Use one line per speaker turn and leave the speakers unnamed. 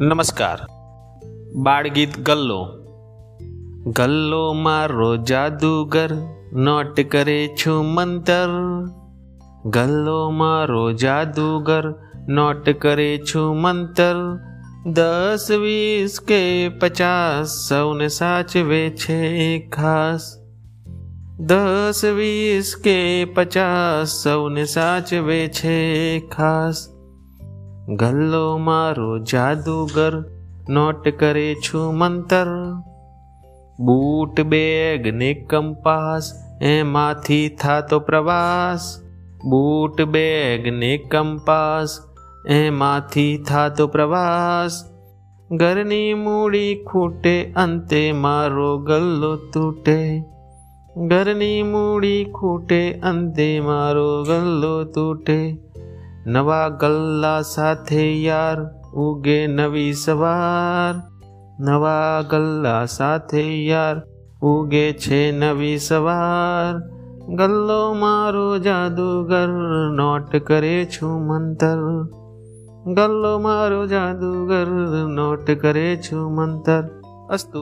નમસ્કાર. બાળગીત ગલ્લો. ગલ્લો મારો જાદુગર નોટ કરે છું મંતર. ગલ્લો મારો જાદુગર નોટ કરે છું મંતર. દસ, વીસ કે પચાસ સૌને સાચવે છે ખાસ દસ, વીસ કે પચાસ સૌને સાચવે છે ખાસ ગલ્લો મારો જાદુગર નોટ કરે છું મંતર બૂટ બેગ ને કંપાસ એમાંથી થાતો પ્રવાસ બૂટ બેગ ને કંપાસ એમાંથી થાતો પ્રવાસ ઘરની મૂડી ખૂટે અંતે મારો ગલ્લો તૂટે ઘરની મૂડી ખૂટે અંતે મારો ગલ્લો તૂટે નવા ગલ્લા સાથે યાર ઉગે નવી સવાર નવા ગલ્લા સાથે યાર ઉગે છે નવી સવાર ગલ્લો મારો જાદુગર નોટ કરે છું મંતર ગલ્લો મારો જાદુગર નોટ કરે છું મંતર અસ્તુ